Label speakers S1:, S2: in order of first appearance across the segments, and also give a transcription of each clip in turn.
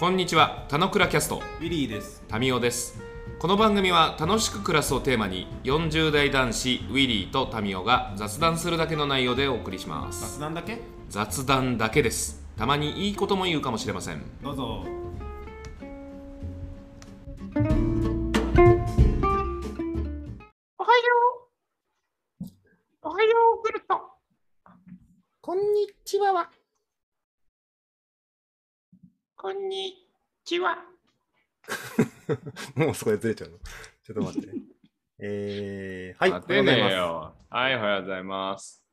S1: こんにちは、たのくらキャスト、
S2: ウィリーです。
S1: タミオです。この番組は楽しく暮らすをテーマに、40代男子ウィリーとタミオが雑談するだけの内容でお送りします。
S2: 雑談だけ？
S1: 雑談だけです。たまにいいことも言うかもしれません。
S2: どうぞ。
S3: おはよう。おはよう、グルト。こんにちはは。こんにちは。
S4: もうそこでずれちゃうの？ちょっと待って。えー、はい。
S5: 待てねえ
S4: おはようございます。
S5: よ。はい、おはようございます。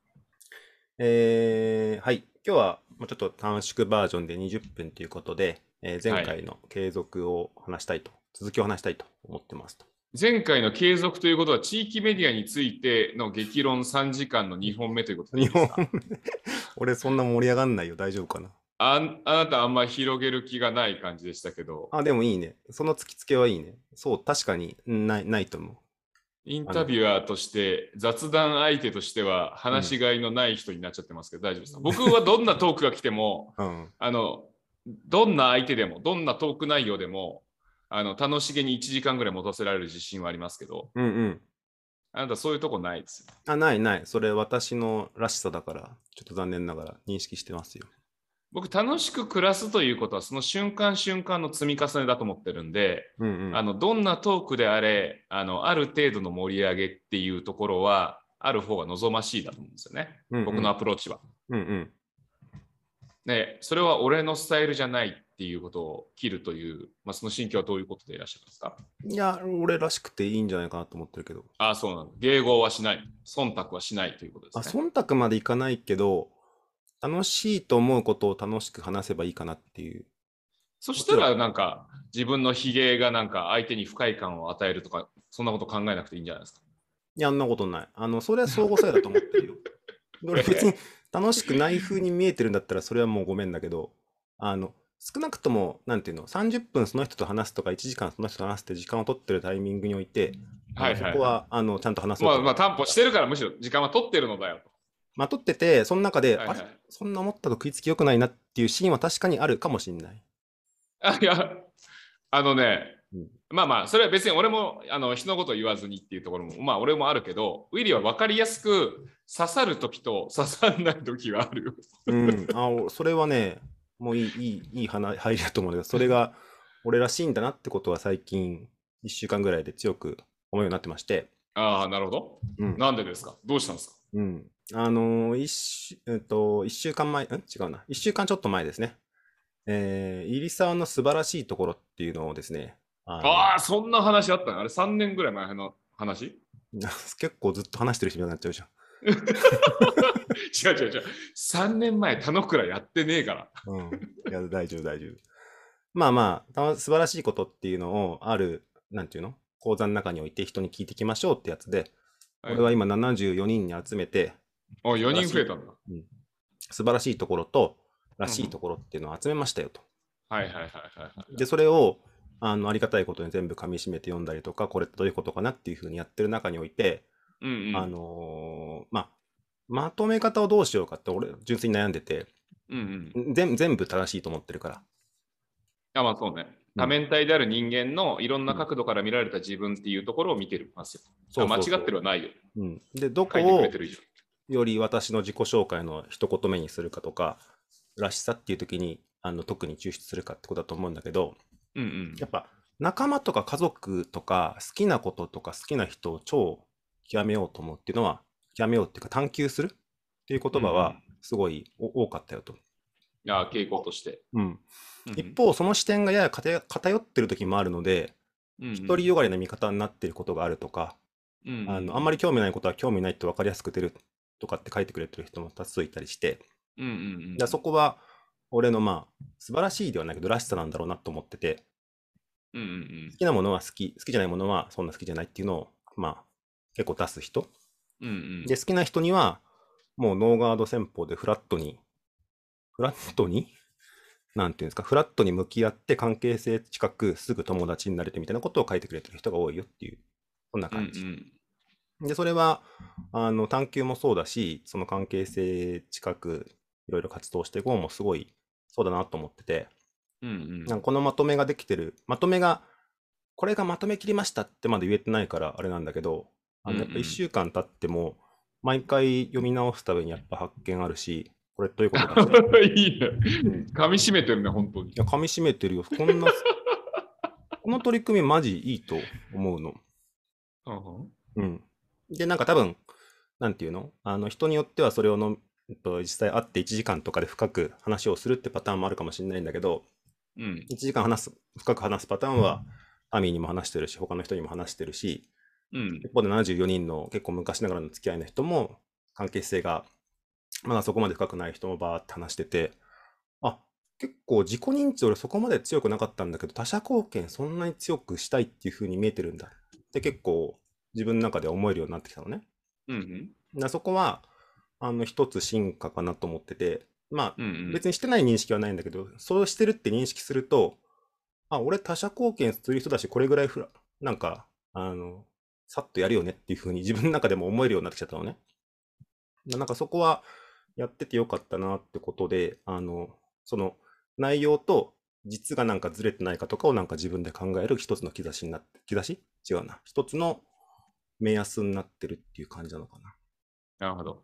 S4: えー、はい。今日はもうちょっと短縮バージョンで20分ということで、えー前回の継続を話したいと、続きを話したいと思ってますと。
S5: 前回の継続ということは、地域メディアについての激論3時間の2本目ということですか
S4: 本、俺そんな盛り上がんないよ。大丈夫かな？
S5: あなたあんまり広げる気がない感じでしたけど、
S4: あ、でもいいね。その突きつけはいいね。そう、確かにないないと思う。
S5: インタビュアーとして、雑談相手としては、話しがいのない人になっちゃってますけど、大丈夫ですか僕はどんなトークが来ても、
S4: うん。
S5: あの、どんな相手でも、どんなトーク内容でも、あの楽しげに1時間ぐらい持たせられる自信はありますけど、
S4: うんうん。
S5: あなたそういうとこないですよ。
S4: あ、ないない。それ私のらしさだから、ちょっと残念ながら認識してますよ。
S5: 僕、楽しく暮らすということは、その瞬間瞬間の積み重ねだと思ってるんで、
S4: うんうん。
S5: あのどんなトークであれあの、ある程度の盛り上げっていうところは、ある方が望ましいだと思うんですよね、
S4: うんうん
S5: 僕のアプローチは。
S4: うんうん。
S5: ね、それは俺のスタイルじゃないっていうことを切るという、まあ、その心境はどういうことでいらっしゃいますか？
S4: いや、俺らしくていいんじゃないかなと思ってるけど。
S5: ああ、そうなの。迎合はしない。忖度はしないということ
S4: あ、
S5: ですね。
S4: 忖度までいかないけど、楽しいと思うことを楽しく話せばいいかなっていう。
S5: そしたら、なんか、自分のひげがなんか相手に不快感を与えるとか、そんなこと考えなくていいんじゃないですか？
S4: いや、あんなことない。あの、それは相互作用だと思ってるよ。俺別に楽しくない風に見えてるんだったら、それはもうごめんだけど、あの、少なくとも、なんていうの、30分その人と話すとか、1時間その人と話すって時間を取ってるタイミングにおいて、
S5: はいはいはい
S4: そこは、あの、ちゃんと話そうと。
S5: まあ、まあ、担保してるから、むしろ時間は取ってるのだよと。
S4: まあ、取ってて、その中で、
S5: はいはい
S4: あれ？そんな思ったと食いつき良くないなっていうシーンは確かにあるかもしれない。
S5: あいや、あのね、
S4: うん
S5: まあまあ、それは別に俺もあの人のことを言わずにっていうところも、まあ俺もあるけど、ウィリーは分かりやすく刺さるときと刺さんないときがあるよ。
S4: うん、あ、おそれはね、もういい、いい、いい話入りだと思うんだけど、それが俺らしいんだなってことは最近、1週間ぐらいで強く思うようになってまして、
S5: ああ、なるほど。
S4: うん。
S5: なんでですか？どうしたんですか？
S4: うん。あのー、一週、えっと、一週間前、ん？違うな。一週間ちょっと前ですね。えー、入沢の素晴らしいところっていうのをですね、あの
S5: ああ、そんな話あったの？あれ3年ぐらい前の話？
S4: 結構ずっと話してる人になっちゃうじゃん。
S5: 違う違う違う。3年前、田之倉やってねえから。
S4: うん。いや、大丈夫、大丈夫。まあまあ、たま素晴らしいことっていうのを、ある、なんていうの？講座の中において人に聞いていきましょうってやつで、
S5: はい
S4: 俺は今74人に集めて、
S5: お4人増えたんだ。
S4: 素晴らしいところと、らしいところっていうのを集めましたよと。
S5: はいはいはいはいはい。
S4: で、それを、あの、ありがたいことに全部噛み締めて読んだりとか、これってどういうことかなっていうふうにやってる中において、
S5: うんうん。
S4: あのーまあ、まとめ方をどうしようかって俺、純粋に悩んでて、
S5: うんうん。
S4: 全全部正しいと思ってるから。
S5: あまあそうね。多面体である人間のいろんな角度から見られた自分っていうところを見てるますよ。
S4: そう
S5: 間違ってるはないよ。
S4: うん。で、どこを。より私の自己紹介の一言目にするかとか、らしさっていう時に、あの、特に抽出するかってことだと思うんだけど、
S5: うんうん。
S4: やっぱ、仲間とか家族とか、好きなこととか好きな人を超極めようと思うっていうのは、極めようっていうか探求するっていう言葉は
S5: うん
S4: すごいお多かったよと。
S5: ああ、傾向として。
S4: うん。
S5: うん
S4: 一方、その視点がやや偏偏ってる時もあるので、
S5: うんうん
S4: 独りよがりな見方になっていることがあるとか、
S5: うんうん
S4: あの、あんまり興味ないことは興味ないって分かりやすく出るとかって書いてくれてる人も多数いたりして、
S5: うんうんうん
S4: そこは俺のまあ素晴らしいではないけどらしさなんだろうなと思ってて
S5: うんうん
S4: 好きなものは好き好きじゃないものはそんな好きじゃないっていうのをまあ結構出す人
S5: うん。うんうん。
S4: で好きな人にはもうノーガード戦法でフラットにフラットに？なんていうんですか？フラットに向き合って関係性近くすぐ友達になれてみたいなことを書いてくれてる人が多いよっていうそんな
S5: うんう
S4: 感じ、
S5: ん。
S4: でそれはあの探求もそうだしその関係性近くいろいろ活動していこうもすごいそうだなと思ってて。
S5: うんうん。
S4: なんかこのまとめができてる、まとめが、これがまとめ切りましたってまだ言えてないからあれなんだけど、あのやっぱ
S5: うんうん。
S4: 1週間経っても、毎回読み直すたびにやっぱ発見あるし、これどういうことだって。い
S5: いいね。噛み締めてるね、本当に。
S4: や、噛み締めてるよ。こんな、この取り組みマジいいと思うの。
S5: うん
S4: うん。で、なんか多分、なんていうの？あの人によってはそれをの、えっと、実際会って1時間とかで深く話をするってパターンもあるかもしれないんだけど、
S5: うん
S4: 1時間話す、深く話すパターンは、アミーにも話してるし、他の人にも話してるし、
S5: うん
S4: 一方で74人の結構昔ながらの付き合いの人も、関係性が、まだそこまで深くない人もバーって話してて、あ、結構自己認知俺そこまで強くなかったんだけど、他者貢献そんなに強くしたいっていう風に見えてるんだって結構自分の中で思えるようになってきたのね。
S5: うん
S4: だそこは、あの、一つ進化かなと思ってて、まあ、
S5: うんうん
S4: 別にしてない認識はないんだけど、そうしてるって認識すると、あ、俺他者貢献する人だし、これぐらいふら、なんか、あの、さっとやるよねっていう風に自分の中でも思えるようになってきちゃったのね。なんかそこはやっててよかったなってことで、あの、その内容と実がなんかずれてないかとかをなんか自分で考える一つの兆しになって、兆し？違うな。一つの目安になってるっていう感じなのかな。
S5: なるほど。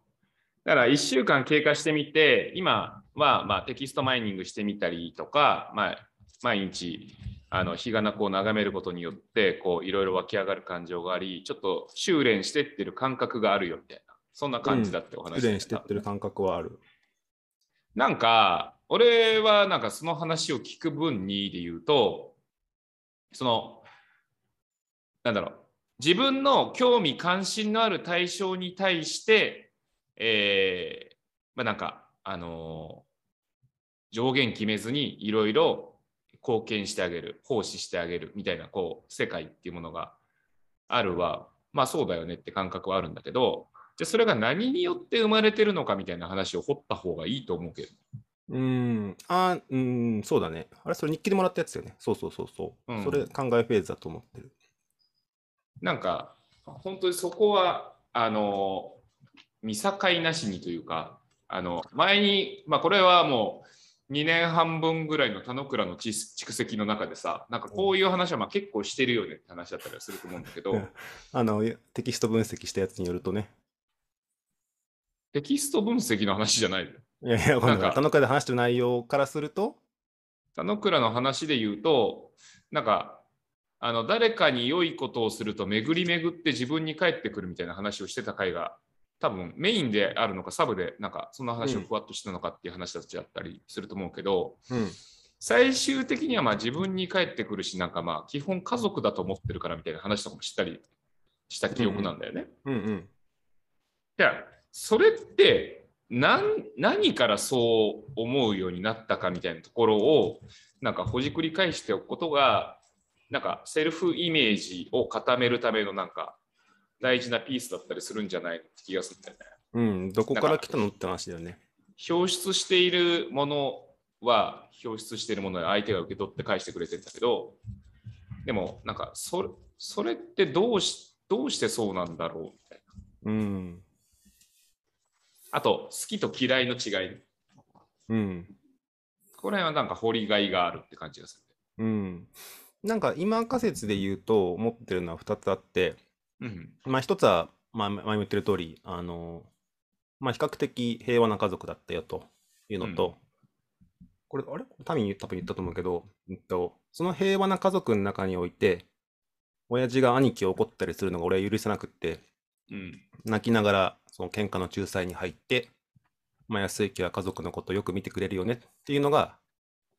S5: だから1週間経過してみて、今はまあテキストマイニングしてみたりとか、まあ、毎日あの日がなくを眺めることによってこういろいろ湧き上がる感情があり、ちょっと修練してってる感覚があるよみたいな、そんな感じだってお話
S4: 苦練してってる感覚はある。
S5: なんか、俺はなんかその話を聞く分にで言うと、その、なんだろう、自分の興味関心のある対象に対して、えーまあなんか、あのー上限決めずにいろいろ貢献してあげる、奉仕してあげるみたいな、こう、世界っていうものがあるは、まあそうだよねって感覚はあるんだけど、じゃあそれが何によって生まれてるのかみたいな話を掘った方がいいと思うけど。
S4: うーん、あーうーん、そうだね。あれ、それ日記でもらったやつだよね。そうそうそうそう。
S5: うん
S4: それ考えフェーズだと思ってる。
S5: なんか、本当にそこは、あの、見境なしにというか、あの、前に、まあこれはもう、2年半分ぐらいの田之倉の地蓄積の中でさ、なんかこういう話はまあ結構してるよねって話だったりはすると思うんだけど
S4: うん、あの、テキスト分析したやつによるとね。
S5: テキスト分析の話じゃない
S4: いやいや、こ
S5: なんか
S4: の田中で話してる内容からすると、
S5: 田之倉の話で言うと、なんか、あの誰かに良いことをすると巡り巡って自分に返ってくるみたいな話をしてた回が多分メインであるのかサブでなんかそんな話をふわっとしたのかっていう話だったりすると思うけど、
S4: うん。
S5: 最終的にはまあ自分に返ってくるしなんかまあ基本家族だと思ってるからみたいな話とかもしたりした記憶なんだよね。
S4: うんうん。
S5: いやそれって何何からそう思うようになったかみたいなところをなんかほじくり返しておくことがなんかセルフイメージを固めるためのなんか大事なピースだったりするんじゃないのって気がするんだよね。
S4: うん、どこから来たのって話だよね。
S5: 表出しているものは表出しているもので相手が受け取って返してくれてるんだけどでもなんかそれそれってどうしどうしてそうなんだろうみたいな。
S4: うん。
S5: あと好きと嫌いの違い。
S4: うん。
S5: これはなんか掘りがいがあるって感じがす
S4: うん。なんか今仮説で言うと思ってるのは2つあって、
S5: る。うん。
S4: まあ一つは、まあ前も言ってる通り、あの、まあ比較的平和な家族だったよというのと、これ、あれ？タミに多分言ったと思うけど、うんと、その平和な家族の中において、親父が兄貴を怒ったりするのが俺は許せなくって、
S5: うん。
S4: 泣きながらその喧嘩の仲裁に入って、まあ安行は家族のことをよく見てくれるよねっていうのが、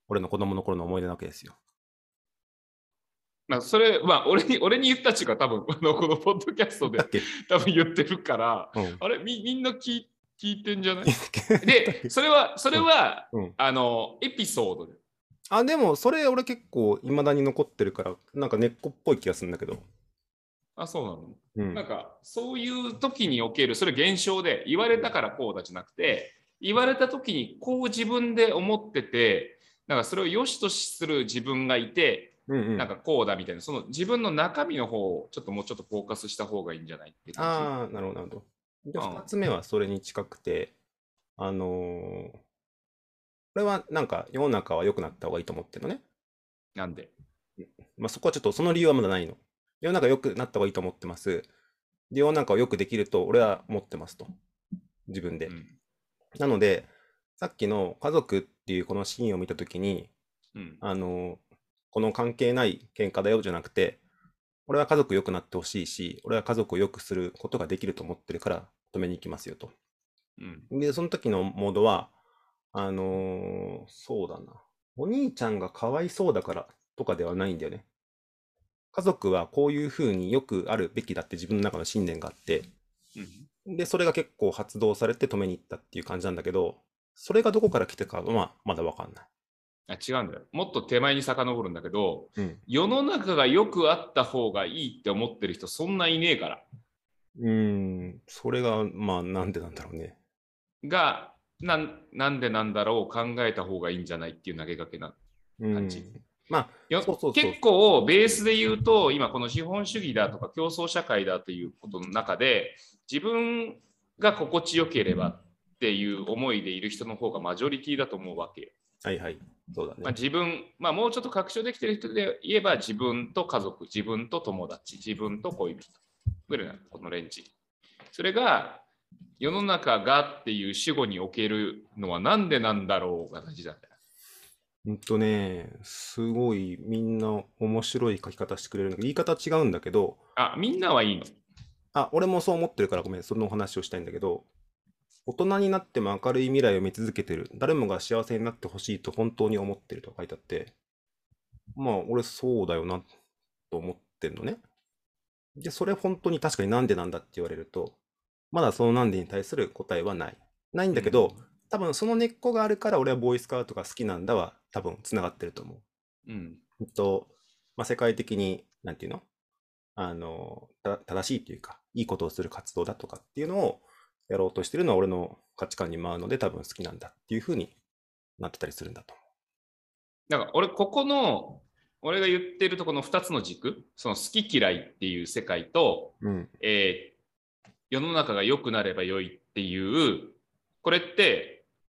S4: 俺の子供の頃の思い出なわけですよ。
S5: まあ、それ、まあ、俺に、俺に言ったちが多分、あの、このポッドキャストで多分言ってるから、
S4: うん。
S5: あれ、みみんな聞い聞いてんじゃない？で、それは、それは、
S4: うん
S5: あの、エピソードで。
S4: あ、でもそれ俺結構未だに残ってるから、なんか根っこっぽい気がするんだけど。
S5: あ、そうなの？
S4: うん。
S5: なんか、そういう時における、それ現象で、言われたからこうだじゃなくて、言われた時にこう自分で思ってて、なんかそれを良しとする自分がいて、
S4: うんうん、
S5: なんかこうだみたいな、その自分の中身の方をちょっともうちょっとフォーカスした方がいいんじゃないって
S4: ああ、なるほど、なるほど。で、
S5: うん
S4: 二つ目はそれに近くて、あのー俺はなんか世の中は良くなった方がいいと思ってるのね。
S5: なんで？
S4: まあ、そこはちょっとその理由はまだないの。世の中良くなった方がいいと思ってます。で、世の中を良くできると俺は思ってますと。自分で。
S5: うん。
S4: なので、さっきの家族っていうこのシーンを見たときに、
S5: うん。
S4: あの、この関係ない喧嘩だよじゃなくて、俺は家族良くなってほしいし、俺は家族を良くすることができると思ってるから止めに行きますよと。
S5: うん。
S4: で、その時のモードは、あのーそうだな。お兄ちゃんがかわいそうだからとかではないんだよね。家族はこういうふうによくあるべきだって自分の中の信念があって、
S5: うん。
S4: で、それが結構発動されて止めに行ったっていう感じなんだけど、それがどこから来てかは、まあ、まだわかんない。
S5: あ違うんだよ。もっと手前に遡るんだけど、
S4: うん。
S5: 世の中がよくあった方がいいって思ってる人そんないねえから。
S4: うーん、それが、まあ、なんでなんだろうね。
S5: が、なんなんでなんだろうを考えた方がいいんじゃないっていう投げかけな。
S4: うん
S5: 感じ。
S4: うそうそう
S5: 結構ベースで言うと、今この資本主義だとか競争社会だということの中で、自分が心地よければっていう思いでいる人の方がマジョリティだと思うわけよ。
S4: はいはい。そうだね。
S5: まあ、自分、まあ、もうちょっと確証できてる人で言えば、自分と家族、自分と友達、自分と恋人ぐらいなのこのレンジ。それが世の中がっていう主語におけるのはなんでなんだろうが大事なんだよ。
S4: うんとね、すごいみんな面白い書き方してくれるんだけど、言い方違うんだけど、
S5: あ、みんなはいいの？
S4: あ、俺もそう思ってるからごめん、その話をしたいんだけど、大人になっても明るい未来を見続けてる。誰もが幸せになってほしいと本当に思ってると書いてあって、まあ、俺そうだよな、と思ってんのね。で、それ本当に確かになんでなんだって言われると、まだそのなんでに対する答えはない。ないんだけど、多分その根っこがあるから俺はボーイスカウトが好きなんだは多分つながってると思う。
S5: うん。
S4: うんと、まあ、世界的に、なんていうの？あの、た正しいというか、いいことをする活動だとかっていうのをやろうとしてるのは俺の価値観に舞うので多分好きなんだっていうふうになってたりするんだと思
S5: だから俺、ここの、俺が言ってるとこの2つの軸、その好き嫌いっていう世界と、
S4: う。うん。
S5: えー世の中が良くなれば良いっていう、これって、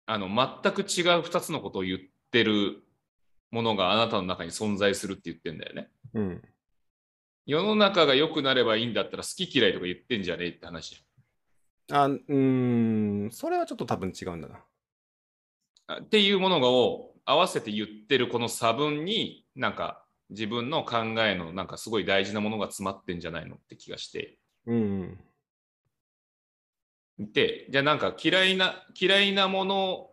S5: あの、全く違う2つのことを言ってるものがあなたの中に存在するって言ってんだよね。
S4: うん。
S5: 世の中が良くなればいいんだったら好き嫌いとか言ってんじゃねえって話じ
S4: あ、うーん、それはちょっと多分違うんだな。
S5: っていうものを合わせて言ってるこの差分になんか自分の考えのなんかすごい大事なものが詰まってんじゃないのって気がして
S4: うん。
S5: でじゃあなんか嫌いな嫌いなもの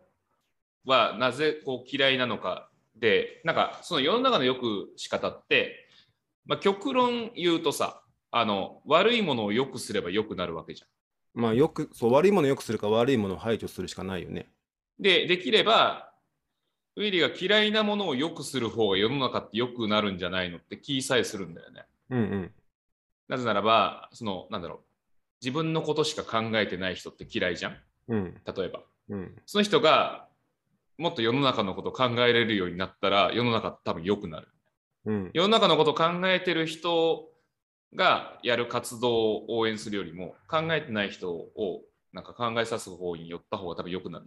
S5: はなぜこう嫌いなのかでなんかその世の中のよく仕方って、まあ、極論言うとさあの悪いものを良くすれば良くなるわけじゃん。
S4: まあよく、そう、悪いものを良くするか悪いものを排除するしかないよね。
S5: で、できれば、ウィリーが嫌いなものを良くする方が世の中って良くなるんじゃないのって気さえするんだよね。
S4: うんうん。
S5: なぜならば、その、なんだろう、自分のことしか考えてない人って嫌いじゃん？
S4: うん。
S5: 例えば。
S4: うん。
S5: その人がもっと世の中のことを考えれるようになったら、世の中多分良くなる。
S4: うん。
S5: 世の中のことを考えてる人がやる活動を応援するよりも、考えてない人をなんか考えさす方に寄った方が多分良くなる。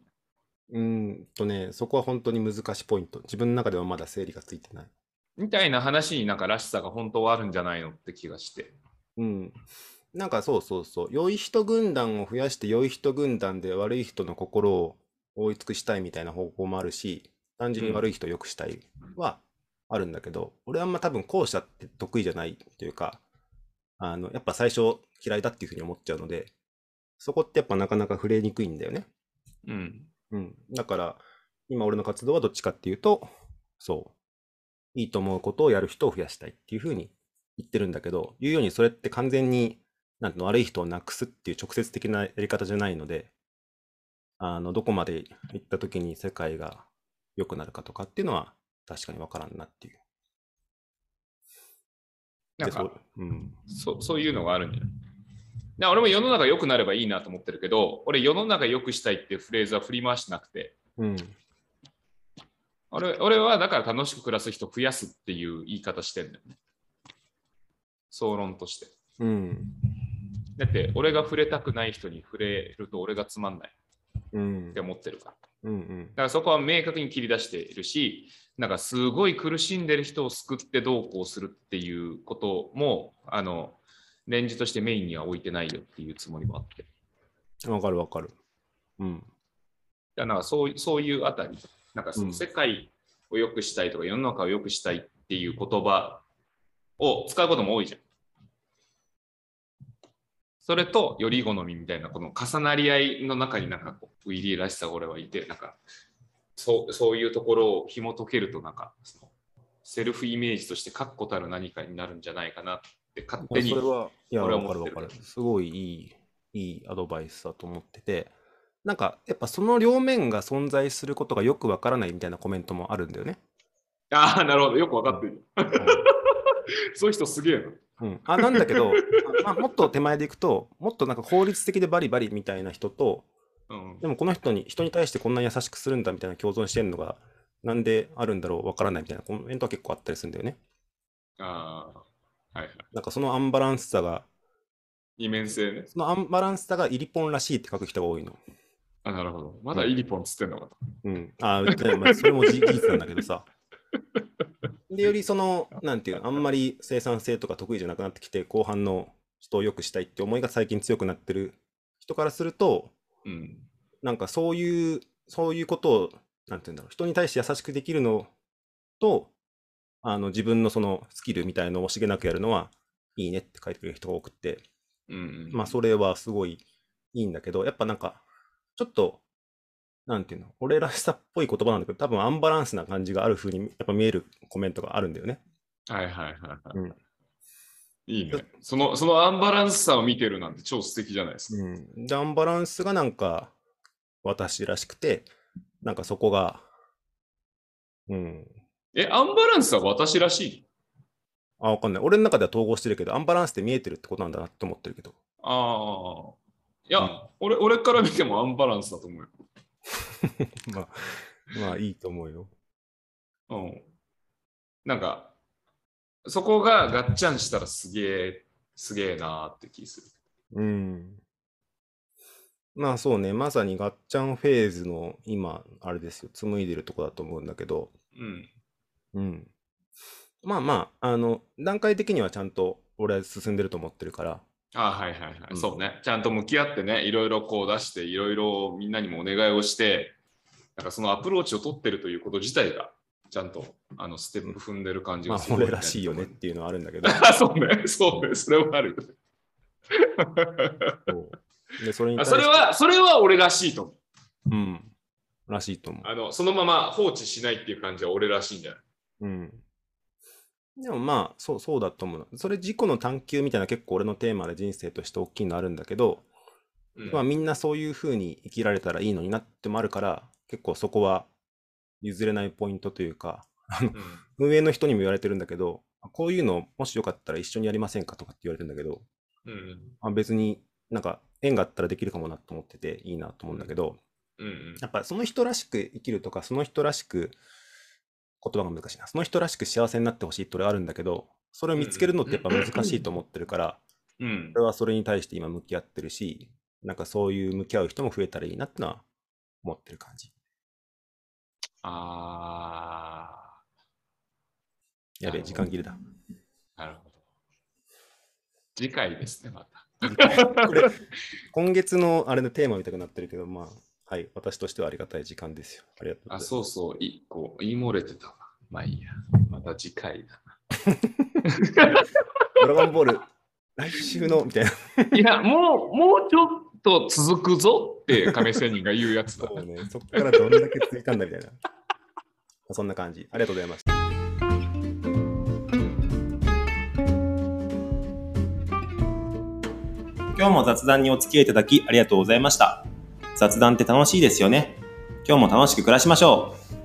S4: うーんとね、そこは本当に難しいポイント。自分の中ではまだ整理がついてない。
S5: みたいな話になんからしさが本当はあるんじゃないのって気がして。
S4: うん。なんかそうそうそう。良い人軍団を増やして良い人軍団で悪い人の心を覆い尽くしたいみたいな方向もあるし、単純に悪い人を良くしたいはあるんだけど、俺はあんま多分後者って得意じゃないというか、あの、やっぱ最初嫌いだっていうふうに思っちゃうので、そこってやっぱなかなか触れにくいんだよね。
S5: うん。
S4: うん。だから、今俺の活動はどっちかっていうと、そう。いいと思うことをやる人を増やしたいっていうふうに言ってるんだけど、言うようにそれって完全に、なんていうの、悪い人をなくすっていう直接的なやり方じゃないので、あの、どこまで行った時に世界が良くなるかとかっていうのは確かにわからんなっていう。
S5: なんか
S4: ううん。
S5: そそういうのがあるんじゃない？で俺も世の中良くなればいいなと思ってるけど、俺世の中良くしたいっていうフレーズは振り回してなくて、
S4: うん。
S5: 俺俺はだから楽しく暮らす人増やすっていう言い方してんだよね。総論として。
S4: うん。
S5: だって俺が触れたくない人に触れると俺がつまんない
S4: うん
S5: って。思ってるから。
S4: うんうん
S5: だからそこは明確に切り出しているし、なんかすごい苦しんでる人を救ってどうこうするっていうことも、あの、レンジとしてメインには置いてないよっていうつもりもあって。
S4: わかるわかる。うん。
S5: だからなんかそういそういうあたり、なんかその世界を良くしたいとか、世の中を良くしたいっていう言葉を使うことも多いじゃん。それと、より好みみたいな、この重なり合いの中になんかこう、ウィリーらしさが俺はいて、なんか、そうそういうところを紐解けると、なんか、そのセルフイメージとして確固たる何かになるんじゃないかなって勝手に
S4: それは、
S5: 俺は
S4: わかる
S5: 思ってる
S4: わかる。すごいいい、いいアドバイスだと思ってて、なんか、やっぱその両面が存在することがよくわからないみたいなコメントもあるんだよね。
S5: ああ、なるほど、よくわかってる。そういう人すげえな。
S4: うん、あなんだけど、まあ、もっと手前でいくと、もっとなんか効率的でバリバリみたいな人と、
S5: うん
S4: でもこの人に、人に対してこんな優しくするんだみたいな共存してるのが、なんであるんだろうわからないみたいなコメントは結構あったりするんだよね。
S5: ああ、はいはい。
S4: なんかそのアンバランスさが、
S5: 二面性ね。
S4: そのアンバランスさがイリポンらしいって書く人が多いの。
S5: あ、なるほど。まだイリポンつってんのかと。
S4: うん。あーでまあ、それも事事実なんだけどさ。で、よりその、なんていうの、あんまり生産性とか得意じゃなくなってきて、後半の人を良くしたいって思いが最近強くなってる人からすると、
S5: うん。
S4: なんかそういう、そういうことを、なんていうんだろう、人に対して優しくできるのと、あの自分のそのスキルみたいのを惜しげなくやるのはいいねって書いてくれる人が多くて、
S5: うんうん、
S4: まあそれはすごいいいんだけど、やっぱなんか、ちょっと、なんていうの、俺らしさっぽい言葉なんだけど、多分アンバランスな感じがある風にやっぱ見えるコメントがあるんだよね。
S5: はいはいはいはい。
S4: うん
S5: いいね。その、そのアンバランスさを見てるなんて超素敵じゃないですか。
S4: うん。で、アンバランスがなんか、私らしくて、なんかそこが、うん。
S5: え、アンバランスは私らしい？
S4: あ、わかんない。俺の中では統合してるけど、アンバランスって見えてるってことなんだなって思ってるけど。
S5: ああ。いや、
S4: うん
S5: 俺、俺から見てもアンバランスだと思うよ。
S4: まあ、まあいいと思うよ。
S5: うん。なんか、そこがガッチャンしたらすげえ、すげえなーって気する。
S4: うん。まあそうね、まさにガッチャンフェーズの今、あれですよ、紡いでるとこだと思うんだけど、
S5: うん。
S4: うん。まあまあ、あの、段階的にはちゃんと俺は進んでると思ってるから、
S5: あはいはいはい、
S4: うん。
S5: そうね。ちゃんと向き合ってね、いろいろこう出して、いろいろみんなにもお願いをして、なんかそのアプローチを取ってるということ自体が、ちゃんとあのステップ踏んでる感じ
S4: まあ
S5: がする、
S4: 俺らしいよねっていうのはあるんだけど、
S5: あ そうね、そうね、それはあるよね。
S4: で、それ
S5: それは、それは俺らしいと思う。
S4: うん、らしいと思う。
S5: あの、そのまま放置しないっていう感じは俺らしいんじゃない？
S4: うん。でもまあ、そう、そうだと思うな。それ自己の探求みたいな結構俺のテーマで人生として大きいのあるんだけど、
S5: うん。
S4: まあみんなそういう風に生きられたらいいのになってもあるから、結構そこは譲れないポイントというか、
S5: うん。
S4: 運営の人にも言われてるんだけど、こういうのもしよかったら一緒にやりませんかとかって言われてるんだけど、
S5: うん
S4: あ別になんか縁があったらできるかもなと思ってていいなと思うんだけど、
S5: うんうん。
S4: やっぱその人らしく生きるとか、その人らしく、言葉が難しいな。その人らしく幸せになってほしいって俺あるんだけど、それを見つけるのってやっぱ難しいと思ってるから、
S5: うん
S4: 俺はそれに対して今向き合ってるし、なんかそういう向き合う人も増えたらいいなってのは思ってる感じ。
S5: あ
S4: やべえ、時間切れだ。
S5: ー、なるほど。次回ですね、また。
S4: これ、今月のあれのテーマみたくなってるけど、まあ、はい、私としてはありがたい時間ですよ。ありがとうござい
S5: あ、
S4: ます。
S5: そうそう、いこう言い漏れてたわ。まあいいや。また次回だ
S4: ドラゴンボール、来週の、みたいな。
S5: な。いや、もう、もうちょっと続くぞって亀仙人が言うやつだ
S4: そうね、そこからどんだけ続いたんだみたいな。そんな感じ。ありがとうございました。今日も雑談にお付き合いいただきありがとうございました。雑談って楽しいですよね。今日も楽しく暮らしましょう。